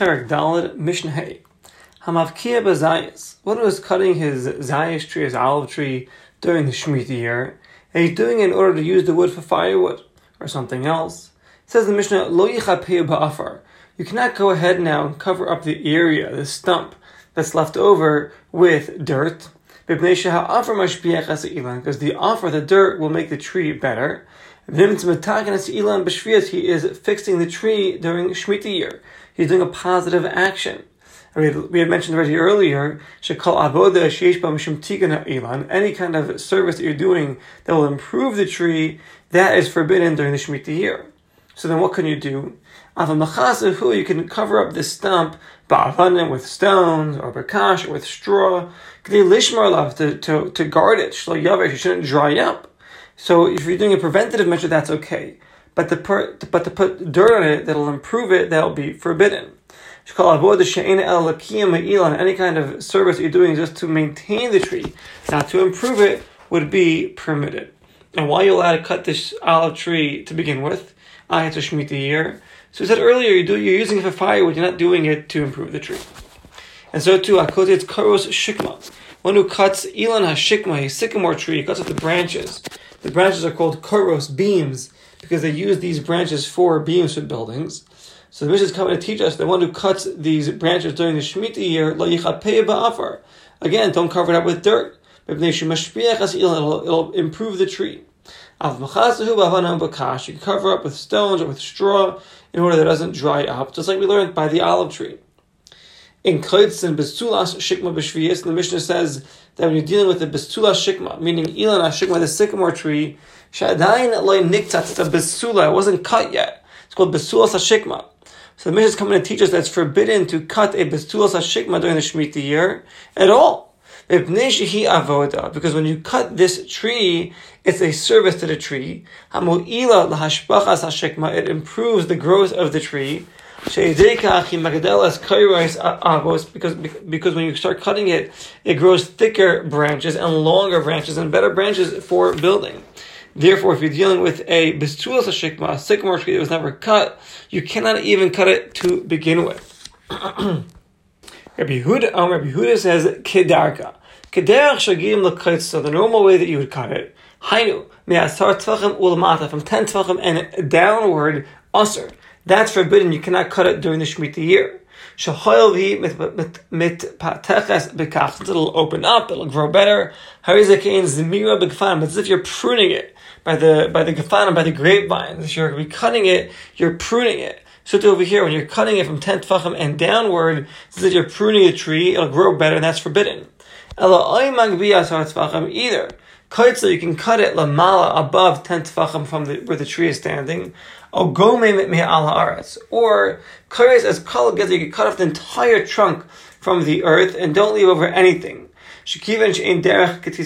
Perak Dalad Mishnah Hay. Hamavkia Bazayas. One is cutting his Zayas tree, his olive tree, during the Shemitah year, and he's doing it in order to use the wood for firewood or something else. It says the Mishnah, Lo Ba'afar. You cannot go ahead now and cover up the area, the stump that's left over with dirt. Because the offer, the dirt, will make the tree better. He is fixing the tree during Shemitah year. He's doing a positive action. We had mentioned already earlier, any kind of service that you're doing that will improve the tree, that is forbidden during the Shemitah year. So then what can you do? You can cover up the stump with stones or bakash with straw to, to, to guard it. It shouldn't dry up. So if you're doing a preventative measure, that's okay. But to put, but to put dirt on it that'll improve it, that'll be forbidden. Any kind of service you're doing just to maintain the tree, not to improve it, would be permitted. And why are you allowed to cut this olive tree to begin with? Ah, it's a Shemitah year. So we said earlier, you do, you're using it for firewood, you're not doing it to improve the tree. And so too, it's karos shikma. One who cuts Ilan HaShikma, a sycamore tree, cuts off the branches. The branches are called koros, beams, because they use these branches for beams for buildings. So the Mishnah is coming to teach us the one who cuts these branches during the Shemitah year, lo ba'afar. Again, don't cover it up with dirt. It'll, it'll improve the tree. You can cover up with stones or with straw in order that it doesn't dry up, just like we learned by the olive tree. In Kaitzin Besulas Shikma B'Shviyas, the Mishnah says that when you're dealing with the Besulas Shikma, meaning Ilan Shikma, the sycamore tree, Shadain Loy Niktat, the Besula, it wasn't cut yet. It's called Besulas Shikma. So the Mishnah is coming to teach us that it's forbidden to cut a Besulas Shikma during the Shemitah year at all. Because when you cut this tree, it's a service to the tree. It improves the growth of the tree because because when you start cutting it, it grows thicker branches and longer branches and better branches for building. Therefore, if you're dealing with a besulas shikma, a sycamore tree that was never cut, you cannot even cut it to begin with. Rabbi Huda, um, Rabbi Huda says kedarka. Kederach shagim l'kayt. So the normal way that you would cut it, hainu me'asar tvachim ulamata from ten tvachim and downward usher. That's forbidden. You cannot cut it during the Shemitah year. It'll open up, it'll grow better. It's as if you're pruning it by the by the gefanim, by the grapevine. If you're cutting it, you're pruning it. So over here, when you're cutting it from 10 tfachim and downward, it's as if you're pruning the tree, it'll grow better, and that's forbidden. Either Kaitza, you can cut it lamala above ten tefachim from the, where the tree is standing. Or kares as kol you can cut off the entire trunk from the earth and don't leave over anything. This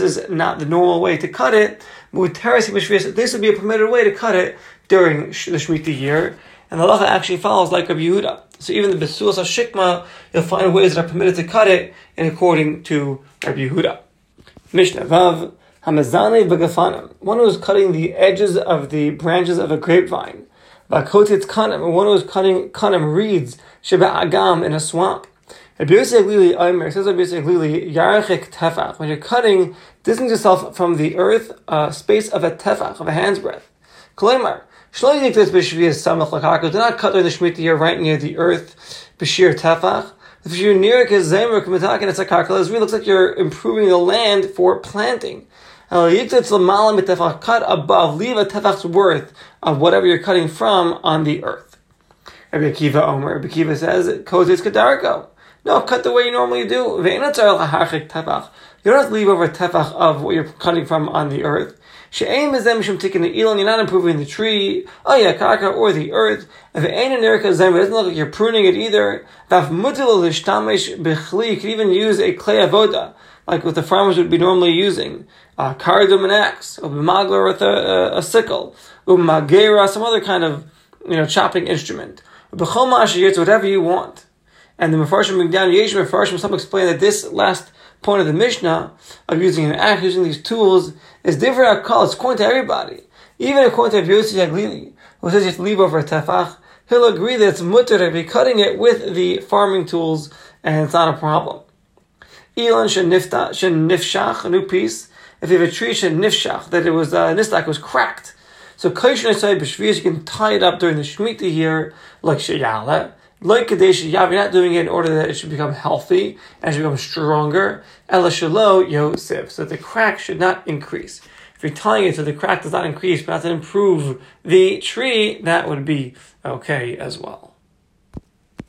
is not the normal way to cut it. This would be a permitted way to cut it during the Shemitah year. And the halacha actually follows like Rabbi Yehuda. So even the Besulas Shikma, you'll find ways that are permitted to cut it in according to Rabbi Yehuda. Mishnah Vav Hamazane Bagafanim. One who is cutting the edges of the branches of a grapevine. Vakotit Kanim. One who is cutting Kanim reeds Agam in a swamp. When you're cutting, distance yourself from the earth, uh, space of a tefach, of a hand's breadth. Kalimar. Do not cut during the Shemitah year right near the earth, Bashir tefach. If you're near Kamatakin, it's a it looks like you're improving the land for planting. Cut above, leave a tefach's worth of whatever you're cutting from on the earth. Rabbi Akiva Omer, Rabbi Akiva says, Kozis Kadarko. No, cut the way you normally do. You don't have to leave over tefach of what you're cutting from on the earth. She'aim is them taking the elon. You're not improving the tree, oh yeah, kaka or the earth. If it ain't an erika zem, it doesn't look like you're pruning it either. Vaf bechli. You could even use a clay avoda, like what the farmers would be normally using. Uh, a cardum an axe, or b'magler with a, a, a sickle, magera, some other kind of you know chopping instrument. Ma'ashiyitz, whatever you want. And the Mefarshim Migdan Yesh Mefarshim, some explain that this last point of the Mishnah of using an axe, using these tools, is different call. It's according to everybody. Even according to Yossi HaGlili, who says you have to leave over a tefach, he'll agree that it's mutter to be cutting it with the farming tools and it's not a problem. Elon shenifshach, a new piece. If you have a tree shenifshach, that it was, uh, nistak was cracked. So kaishin say b'shvius, you can tie it up during the Shemitah here, like sheyala. Like Kadesh Yav, you're not doing it in order that it should become healthy and should become stronger. Ela Shalo Yosef. So the crack should not increase. If you're tying it so the crack does not increase, but not to improve the tree, that would be okay as well.